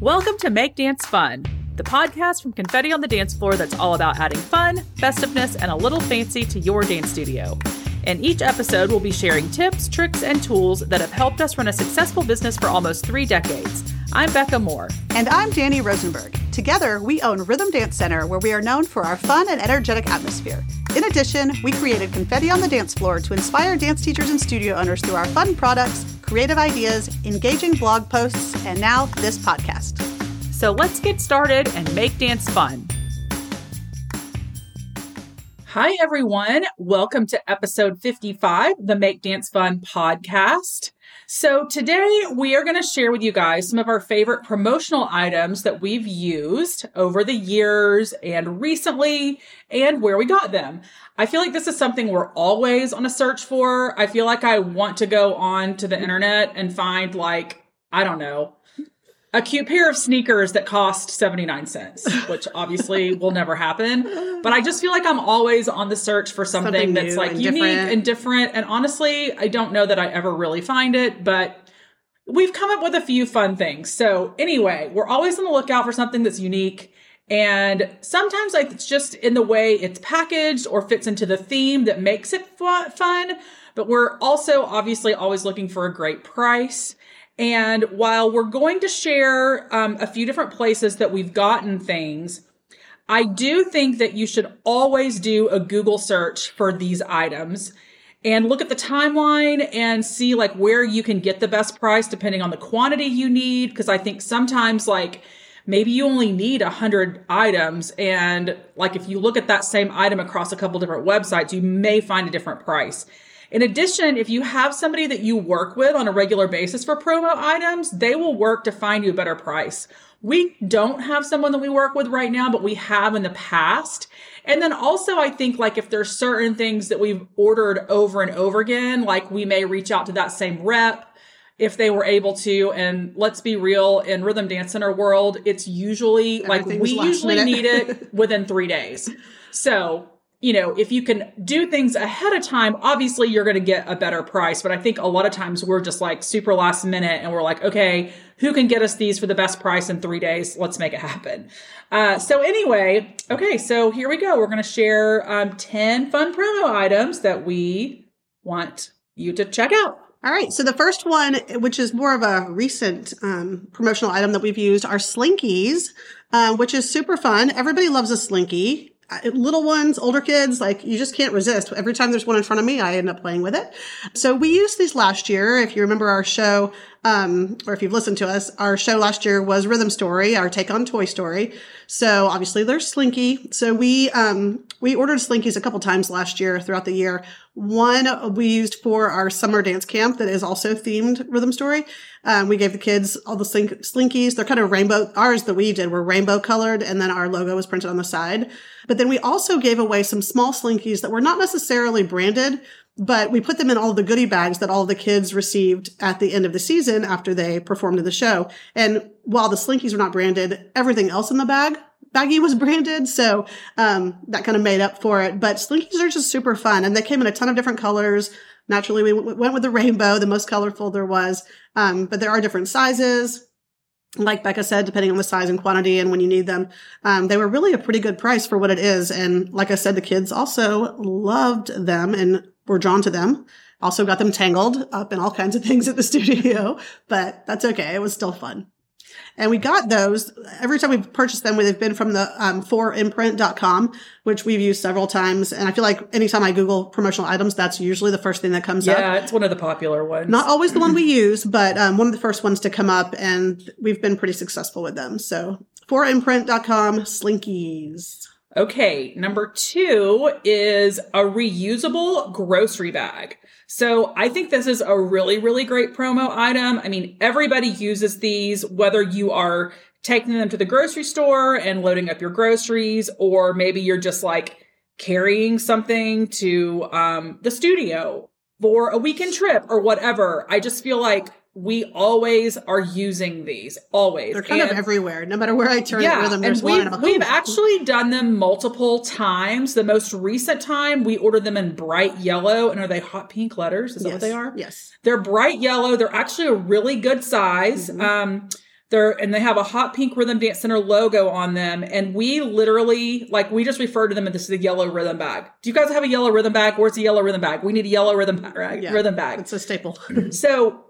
Welcome to Make Dance Fun, the podcast from Confetti on the Dance Floor that's all about adding fun, festiveness, and a little fancy to your dance studio. In each episode, we'll be sharing tips, tricks, and tools that have helped us run a successful business for almost three decades. I'm Becca Moore. And I'm Danny Rosenberg. Together, we own Rhythm Dance Center, where we are known for our fun and energetic atmosphere. In addition, we created Confetti on the Dance Floor to inspire dance teachers and studio owners through our fun products, creative ideas, engaging blog posts, and now this podcast. So let's get started and make dance fun. Hi, everyone. Welcome to episode 55, the Make Dance Fun podcast. So today we are going to share with you guys some of our favorite promotional items that we've used over the years and recently and where we got them. I feel like this is something we're always on a search for. I feel like I want to go on to the internet and find like, I don't know, a cute pair of sneakers that cost 79 cents, which obviously will never happen. But I just feel like I'm always on the search for something, something that's like unique different. and different. And honestly, I don't know that I ever really find it, but we've come up with a few fun things. So anyway, we're always on the lookout for something that's unique. And sometimes like it's just in the way it's packaged or fits into the theme that makes it fun. But we're also obviously always looking for a great price. And while we're going to share um, a few different places that we've gotten things, I do think that you should always do a Google search for these items and look at the timeline and see like where you can get the best price depending on the quantity you need. Cause I think sometimes like maybe you only need a hundred items. And like if you look at that same item across a couple different websites, you may find a different price. In addition, if you have somebody that you work with on a regular basis for promo items, they will work to find you a better price. We don't have someone that we work with right now, but we have in the past. And then also, I think like if there's certain things that we've ordered over and over again, like we may reach out to that same rep if they were able to. And let's be real, in rhythm dance center world, it's usually like we usually need it within three days. So you know, if you can do things ahead of time, obviously you're going to get a better price. But I think a lot of times we're just like super last minute and we're like, okay, who can get us these for the best price in three days? Let's make it happen. Uh, so anyway, okay, so here we go. We're going to share um, 10 fun promo items that we want you to check out. All right. So the first one, which is more of a recent um, promotional item that we've used, are Slinkies, uh, which is super fun. Everybody loves a Slinky little ones, older kids, like you just can't resist. Every time there's one in front of me, I end up playing with it. So we used these last year. If you remember our show, um, or if you've listened to us, our show last year was Rhythm Story, our take on Toy Story. So obviously there's Slinky. So we, um, we ordered Slinkies a couple times last year throughout the year. One we used for our summer dance camp that is also themed Rhythm Story. Um, we gave the kids all the slink- Slinkies. They're kind of rainbow. Ours that we did were rainbow colored and then our logo was printed on the side. But then we also gave away some small Slinkies that were not necessarily branded, but we put them in all the goodie bags that all the kids received at the end of the season after they performed in the show. And while the Slinkies were not branded, everything else in the bag baggie was branded. So, um, that kind of made up for it. But Slinkies are just super fun and they came in a ton of different colors. Naturally, we went with the rainbow, the most colorful there was. Um, but there are different sizes. Like Becca said, depending on the size and quantity and when you need them, um, they were really a pretty good price for what it is. And like I said, the kids also loved them and were drawn to them. Also got them tangled up in all kinds of things at the studio, but that's okay. It was still fun. And we got those every time we've purchased them. They've been from the um, 4imprint.com, which we've used several times. And I feel like anytime I Google promotional items, that's usually the first thing that comes yeah, up. Yeah, it's one of the popular ones. Not always the one we use, but um, one of the first ones to come up. And we've been pretty successful with them. So 4imprint.com, Slinkies. Okay, number two is a reusable grocery bag. So I think this is a really, really great promo item. I mean, everybody uses these, whether you are taking them to the grocery store and loading up your groceries, or maybe you're just like carrying something to um, the studio for a weekend trip or whatever. I just feel like we always are using these always they're kind and, of everywhere no matter where i turn yeah, them there's we've, one we've actually done them multiple times the most recent time we ordered them in bright yellow and are they hot pink letters is that yes. what they are yes they're bright yellow they're actually a really good size mm-hmm. um They're and they have a hot pink rhythm dance center logo on them. And we literally like we just refer to them as this is a yellow rhythm bag. Do you guys have a yellow rhythm bag? Where's the yellow rhythm bag? We need a yellow rhythm bag, right? Yeah. Rhythm bag. It's a staple. So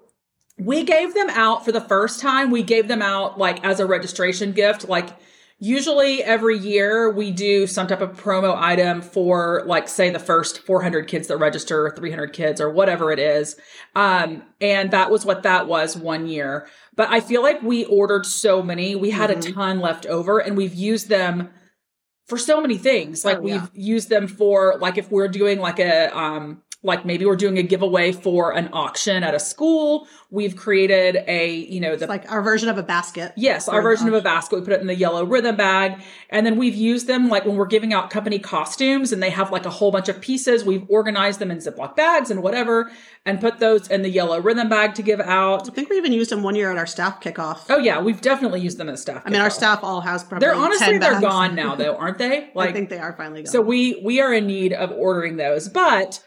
we gave them out for the first time. We gave them out like as a registration gift. Like usually every year we do some type of promo item for like say the first 400 kids that register, 300 kids or whatever it is. Um, and that was what that was one year. But I feel like we ordered so many. We had a Mhm. ton left over and we've used them for so many things. Like Oh, we've used them for like if we're doing like a um like maybe we're doing a giveaway for an auction at a school. We've created a, you know, the It's like our version of a basket. Yes, our version of a basket. We put it in the yellow rhythm bag. And then we've used them like when we're giving out company costumes and they have like a whole bunch of pieces. We've organized them in Ziploc bags and whatever and put those in the yellow rhythm bag to give out. I think we even used them one year at our staff kickoff. Oh yeah, we've definitely used them as staff. I mean, our staff all has probably. They're honestly 10 they're bags. gone now though, aren't they? I think they are finally gone. So we we are in need of ordering those, but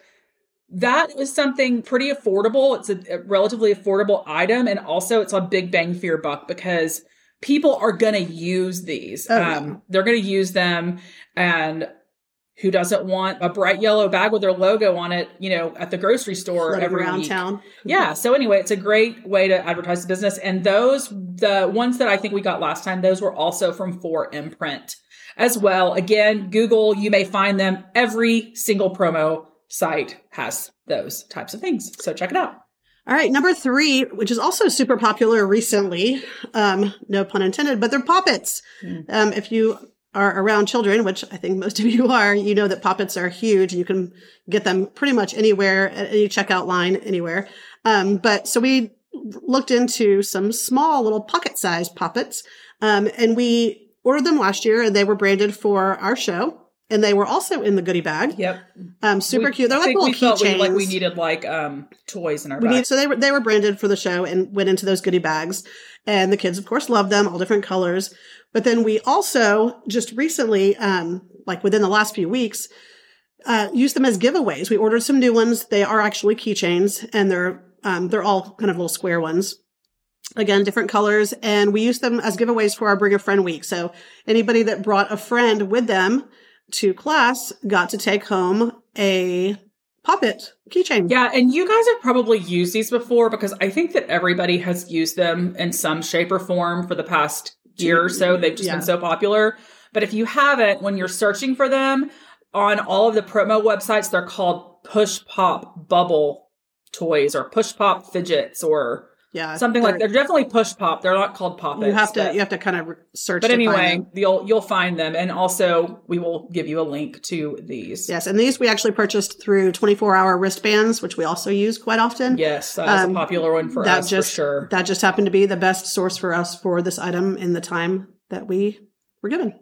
that is something pretty affordable. It's a, a relatively affordable item, and also it's a big bang for your buck because people are going to use these. Oh, yeah. um, they're going to use them, and who doesn't want a bright yellow bag with their logo on it? You know, at the grocery store floating every around week. town. Yeah. So anyway, it's a great way to advertise the business. And those, the ones that I think we got last time, those were also from 4imprint as well. Again, Google, you may find them. Every single promo site has those types of things. So check it out. All right, number three, which is also super popular recently, um, no pun intended, but they're poppets. Mm. Um, if you are around children, which I think most of you are, you know that poppets are huge. You can get them pretty much anywhere at any checkout line, anywhere. Um, but so we looked into some small little pocket sized poppets, um, and we ordered them last year and they were branded for our show. And they were also in the goodie bag. Yep. Um, super We- cute. They're like little keychains. like we needed like um toys in our We bag. need, so they were they were branded for the show and went into those goodie bags, and the kids, of course, loved them, all different colors. But then we also just recently, um, like within the last few weeks, uh, used them as giveaways. We ordered some new ones. They are actually keychains, and they're um, they're all kind of little square ones. Again, different colors, and we used them as giveaways for our Bring a Friend week. So anybody that brought a friend with them to class got to take home a poppet keychain. Yeah, and you guys have probably used these before because I think that everybody has used them in some shape or form for the past year or so. They've just Yeah. been so popular. But if you haven't, when you're searching for them on all of the promo websites, they're called push pop bubble toys or push pop fidgets or Yeah, something like they're- definitely push pop. They're not called poppets. You have to but- you have to kind of search. but anyway, you'll you'll find them, and also we will give you a link to these. yes, and these we actually purchased through 24 hour wristbands, which we also use quite often. Yes, that's Um, a popular one for that us just for sure. that just happened to be the best source for us for this item in the time that we were given.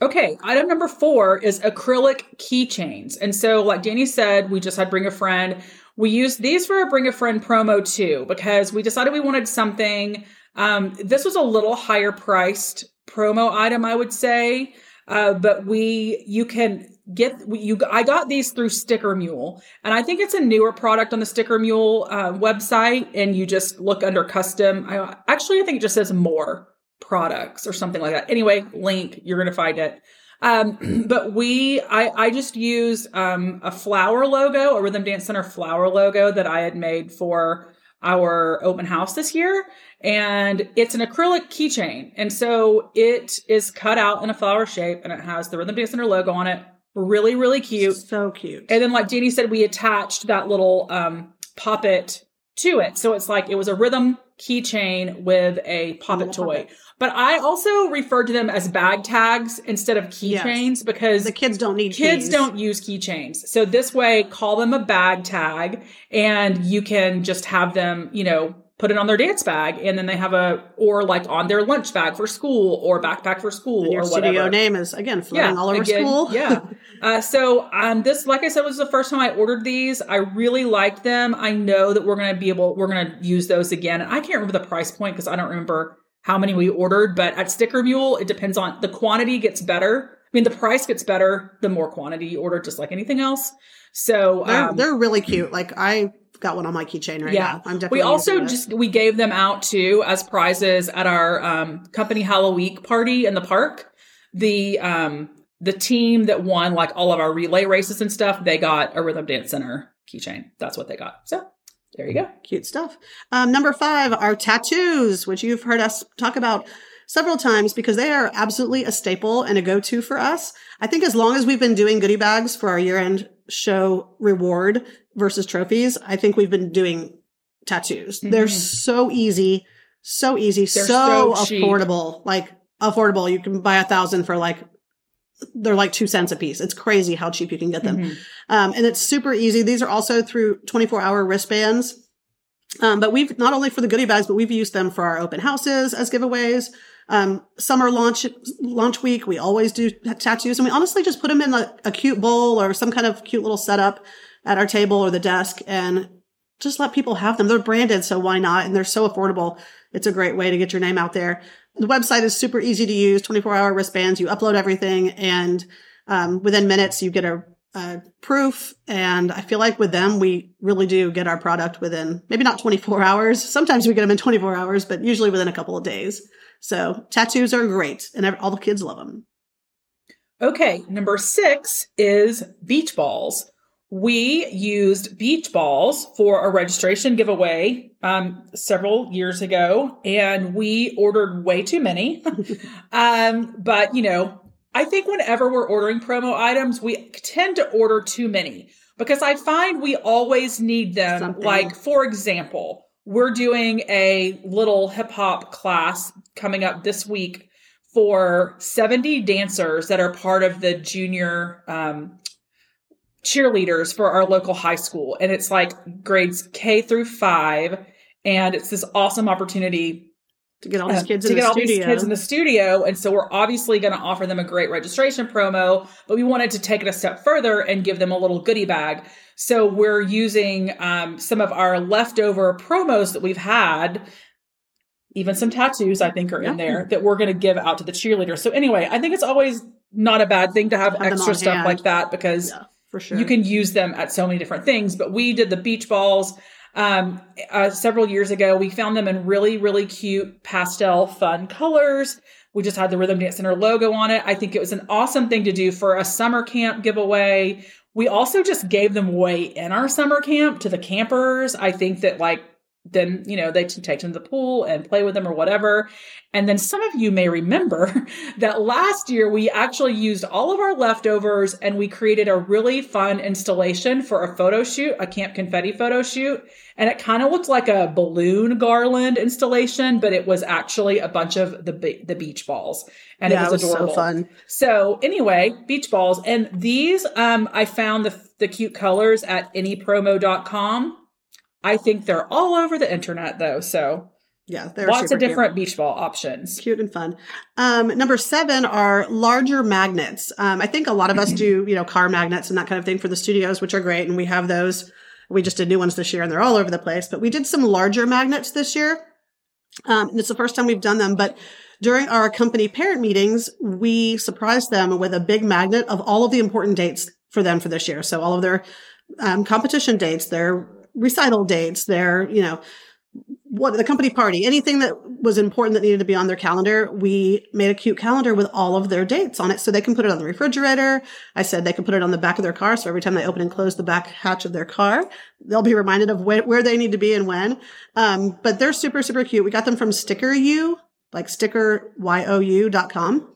Okay, item number four is acrylic keychains. And so, like Danny said, we just had Bring a Friend. We used these for a Bring a Friend promo too, because we decided we wanted something. Um, this was a little higher priced promo item, I would say. Uh, but we, you can get, you, I got these through Sticker Mule, and I think it's a newer product on the Sticker Mule uh, website. And you just look under custom. I actually, I think it just says more products or something like that. Anyway, link, you're going to find it. Um, but we, I, I just use, um, a flower logo, a Rhythm Dance Center flower logo that I had made for our open house this year. And it's an acrylic keychain. And so it is cut out in a flower shape and it has the Rhythm Dance Center logo on it. Really, really cute. So cute. And then, like Danny said, we attached that little um, poppet to it. So it's like it was a rhythm keychain with a poppet toy. But I also referred to them as bag oh. tags instead of keychains because the kids don't need kids keys. don't use keychains. So this way, call them a bag tag and you can just have them, you know, put it on their dance bag and then they have a, or like on their lunch bag for school or backpack for school And your or whatever Your studio name is again floating all over again, school. yeah. Uh, so um, this, like I said, was the first time I ordered these. I really liked them. I know that we're going to be able, we're going to use those again. And I can't remember the price point because I don't remember how many we ordered. But at Sticker Mule, it depends on the quantity gets better. I mean, the price gets better the more quantity you order, just like anything else. So They're, um, they're really cute. Like I got one on my keychain right Yeah. now. I'm definitely We also just we gave them out too as prizes at our um, company Halloween party in the park. The um, the team that won like all of our relay races and stuff, they got a Rhythm Dance Center keychain. That's what they got. So there you go. Cute stuff. Um, number five are tattoos, which you've heard us talk about several times because they are absolutely a staple and a go-to for us. I think as long as we've been doing goodie bags for our year-end show reward versus trophies, I think we've been doing tattoos. They're Mhm. so easy, so easy, They're so, so cheap. affordable. Like affordable. You can buy a thousand for like they're like two cents a piece. It's crazy how cheap you can get them. Mhm. Um, and it's super easy. These are also through 24 hour wristbands. Um, but we've not only for the goodie bags, but we've used them for our open houses as giveaways. Um, summer launch, launch week, we always do tattoos and we honestly just put them in a, a cute bowl or some kind of cute little setup at our table or the desk and just let people have them. They're branded. So why not? And they're so affordable. It's a great way to get your name out there. The website is super easy to use, 24 hour wristbands. You upload everything and, um, within minutes you get a, a proof. And I feel like with them, we really do get our product within maybe not 24 hours. Sometimes we get them in 24 hours, but usually within a couple of days. So tattoos are great and all the kids love them. Okay, number six is beach balls. We used beach balls for a registration giveaway um, several years ago, and we ordered way too many. um, but you know, I think whenever we're ordering promo items, we tend to order too many because I find we always need them. Something. Like, for example, we're doing a little hip hop class coming up this week for 70 dancers that are part of the junior um, cheerleaders for our local high school. And it's like grades K through five. And it's this awesome opportunity To get all these uh, kids to in get the all studio. these kids in the studio. And so we're obviously going to offer them a great registration promo, but we wanted to take it a step further and give them a little goodie bag. So we're using um, some of our leftover promos that we've had. Even some tattoos, I think, are in there that we're going to give out to the cheerleaders. So anyway, I think it's always not a bad thing to have, Have extra stuff hand. like that because yeah, for sure. you can use them at so many different things. But we did the beach balls um, uh, several years ago. We found them in really, really cute pastel, fun colors. We just had the Rhythm Dance Center logo on it. I think it was an awesome thing to do for a summer camp giveaway. We also just gave them away in our summer camp to the campers. I think that like then you know they take them to the pool and play with them or whatever. And then some of you may remember that last year we actually used all of our leftovers and we created a really fun installation for a photo shoot, a camp confetti photo shoot. And it kind of looked like a balloon garland installation, but it was actually a bunch of the the beach balls, and yeah, it was adorable. so fun. So anyway, beach balls. And these, um, I found the, the cute colors at anypromo.com. I think they're all over the internet though. So Yeah, they're lots of cute. different beach ball options. cute and fun. Um, number seven are larger magnets. Um, I think a lot of us do, you know, car magnets and that kind of thing for the studios, which are great. And we have those. We just did new ones this year and they're all over the place, but we did some larger magnets this year. Um, and it's the first time we've done them, but during our company parent meetings, we surprised them with a big magnet of all of the important dates for them for this year. So all of their um, competition dates, their recital dates, their, you know, what the company party, anything that was important that needed to be on their calendar, we made a cute calendar with all of their dates on it so they can put it on the refrigerator. I said they can put it on the back of their car. So every time they open and close the back hatch of their car, they'll be reminded of where, where they need to be and when. Um, but they're super, super cute. We got them from Sticker U, like stickeryou.com.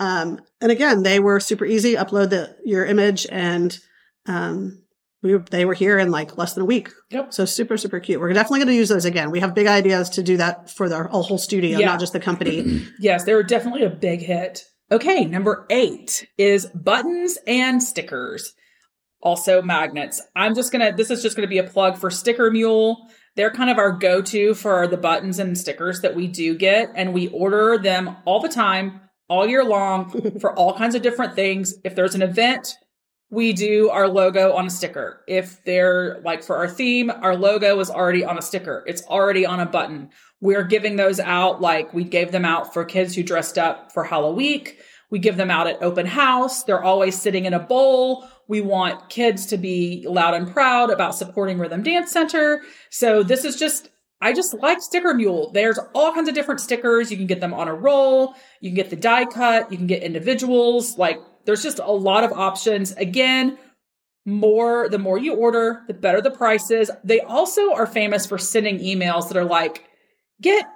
Um, and again, they were super easy. Upload the, your image and, um, we were, they were here in like less than a week. Yep. So super, super cute. We're definitely going to use those again. We have big ideas to do that for the whole studio, Yeah. not just the company. Yes, they were definitely a big hit. Okay, number eight is buttons and stickers. Also magnets. I'm just gonna, this is just gonna be a plug for Sticker Mule. They're kind of our go to for the buttons and stickers that we do get, and we order them all the time, all year long, for all kinds of different things. If there's an event, we do our logo on a sticker. If they're like for our theme, our logo is already on a sticker. It's already on a button. We're giving those out like we gave them out for kids who dressed up for Halloween. We give them out at open house. They're always sitting in a bowl. We want kids to be loud and proud about supporting Rhythm Dance Center. So this is just, I just like Sticker Mule. There's all kinds of different stickers. You can get them on a roll. You can get the die cut. You can get individuals. Like there's just a lot of options. Again, more, the more you order, the better the prices. They also are famous for sending emails that are like, get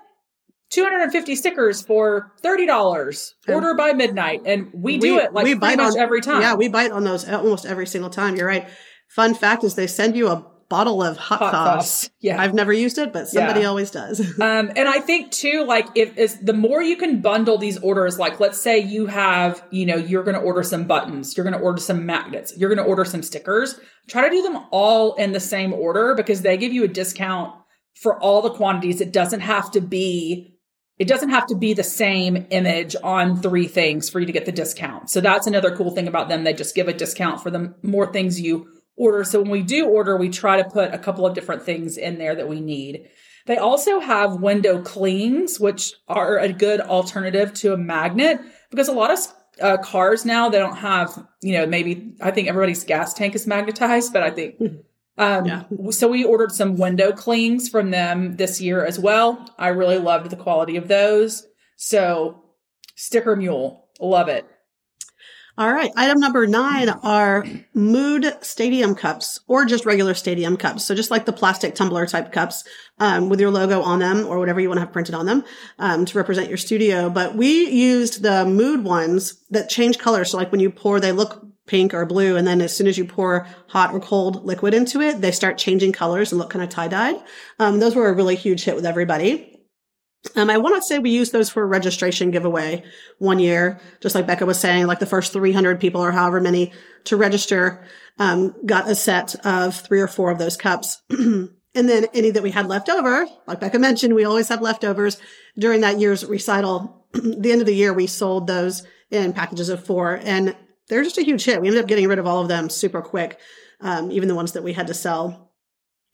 250 stickers for $30 order by midnight. And we do it like we bite much on, every time. Yeah we bite on those almost every single time. You're right. Fun fact is they send you a bottle of hot, hot sauce. Yeah. I've never used it, but somebody yeah. always does. um, and I think too, like if is the more you can bundle these orders, like let's say you have, you know, you're going to order some buttons, you're going to order some magnets, you're going to order some stickers, try to do them all in the same order because they give you a discount for all the quantities. It doesn't have to be it doesn't have to be the same image on three things for you to get the discount. So that's another cool thing about them. They just give a discount for the more things you order. So when we do order, we try to put a couple of different things in there that we need. They also have window clings, which are a good alternative to a magnet because a lot of uh, cars now they don't have, you know, maybe I think everybody's gas tank is magnetized, but I think Um, yeah. So we ordered some window clings from them this year as well. I really loved the quality of those. So sticker mule, love it. All right. Item number nine are mood stadium cups or just regular stadium cups. So just like the plastic tumbler type cups, um, with your logo on them or whatever you want to have printed on them, um, to represent your studio. But we used the mood ones that change color. So like when you pour, they look pink or blue. And then as soon as you pour hot or cold liquid into it, they start changing colors and look kind of tie dyed. Um, those were a really huge hit with everybody. Um, I want to say we used those for a registration giveaway one year, just like Becca was saying, like the first 300 people or however many to register, um, got a set of three or four of those cups. and then any that we had left over, like Becca mentioned, we always have leftovers during that year's recital. the end of the year, we sold those in packages of four and they're just a huge hit. We ended up getting rid of all of them super quick, um, even the ones that we had to sell.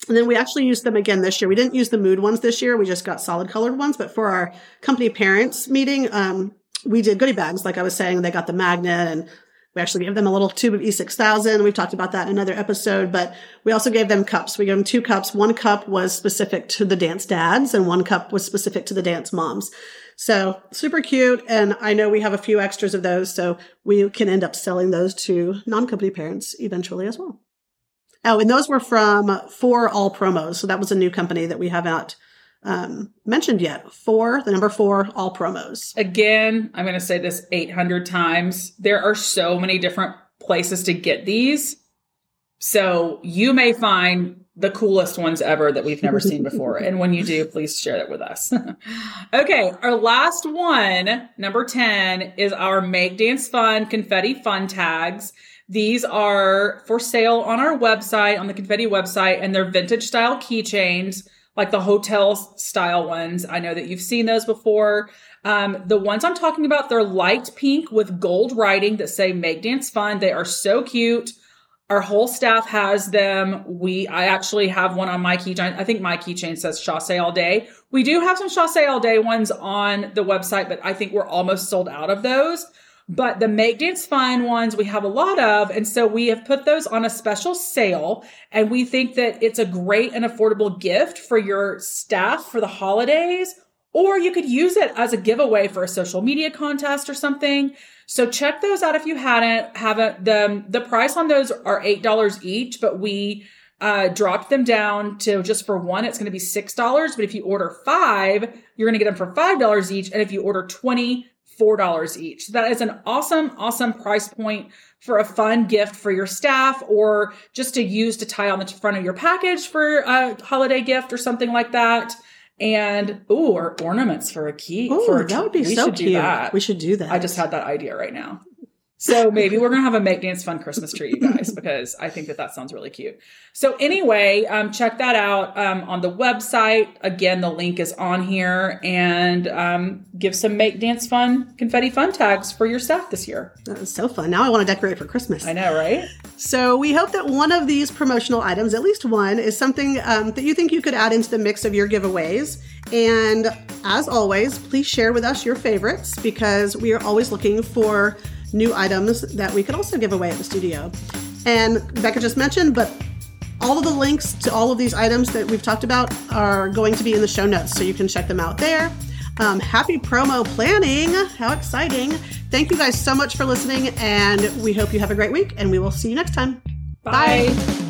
And then we actually used them again this year. We didn't use the mood ones this year. We just got solid colored ones. But for our company parents meeting, um, we did goodie bags. Like I was saying, they got the magnet and we actually gave them a little tube of E6000. We've talked about that in another episode, but we also gave them cups. We gave them two cups. One cup was specific to the dance dads and one cup was specific to the dance moms. So super cute. And I know we have a few extras of those. So we can end up selling those to non-company parents eventually as well. Oh, and those were from Four All Promos. So that was a new company that we have not um, mentioned yet. Four, the number four, all promos. Again, I'm going to say this 800 times. There are so many different places to get these. So you may find the coolest ones ever that we've never seen before. and when you do, please share it with us. okay, our last one, number 10, is our Make Dance Fun confetti fun tags. These are for sale on our website, on the confetti website, and they're vintage style keychains, like the hotel style ones. I know that you've seen those before. Um, the ones I'm talking about, they're light pink with gold writing that say Make Dance Fun. They are so cute. Our whole staff has them. We, I actually have one on my keychain. I think my keychain says Chasse all day. We do have some Chasse all day ones on the website, but I think we're almost sold out of those. But the Make Dance Fun ones we have a lot of. And so we have put those on a special sale. And we think that it's a great and affordable gift for your staff for the holidays. Or you could use it as a giveaway for a social media contest or something. So check those out if you hadn't haven't the the price on those are eight dollars each, but we uh, dropped them down to just for one, it's going to be six dollars. But if you order five, you're going to get them for five dollars each, and if you order twenty, four dollars each. So that is an awesome, awesome price point for a fun gift for your staff, or just to use to tie on the front of your package for a holiday gift or something like that and ooh, or ornaments for a key. A that would be we so cute. We should do that. I just had that idea right now. So maybe we're gonna have a make dance fun Christmas tree, you guys, because I think that that sounds really cute. So anyway, um, check that out um, on the website. Again, the link is on here, and um, give some make dance fun confetti fun tags for your staff this year. That was so fun. Now I want to decorate for Christmas. I know, right? So we hope that one of these promotional items, at least one, is something um, that you think you could add into the mix of your giveaways. And as always, please share with us your favorites because we are always looking for new items that we could also give away at the studio. And Becca just mentioned, but all of the links to all of these items that we've talked about are going to be in the show notes, so you can check them out there. Um, happy promo planning! How exciting! Thank you guys so much for listening, and we hope you have a great week, and we will see you next time. Bye. Bye.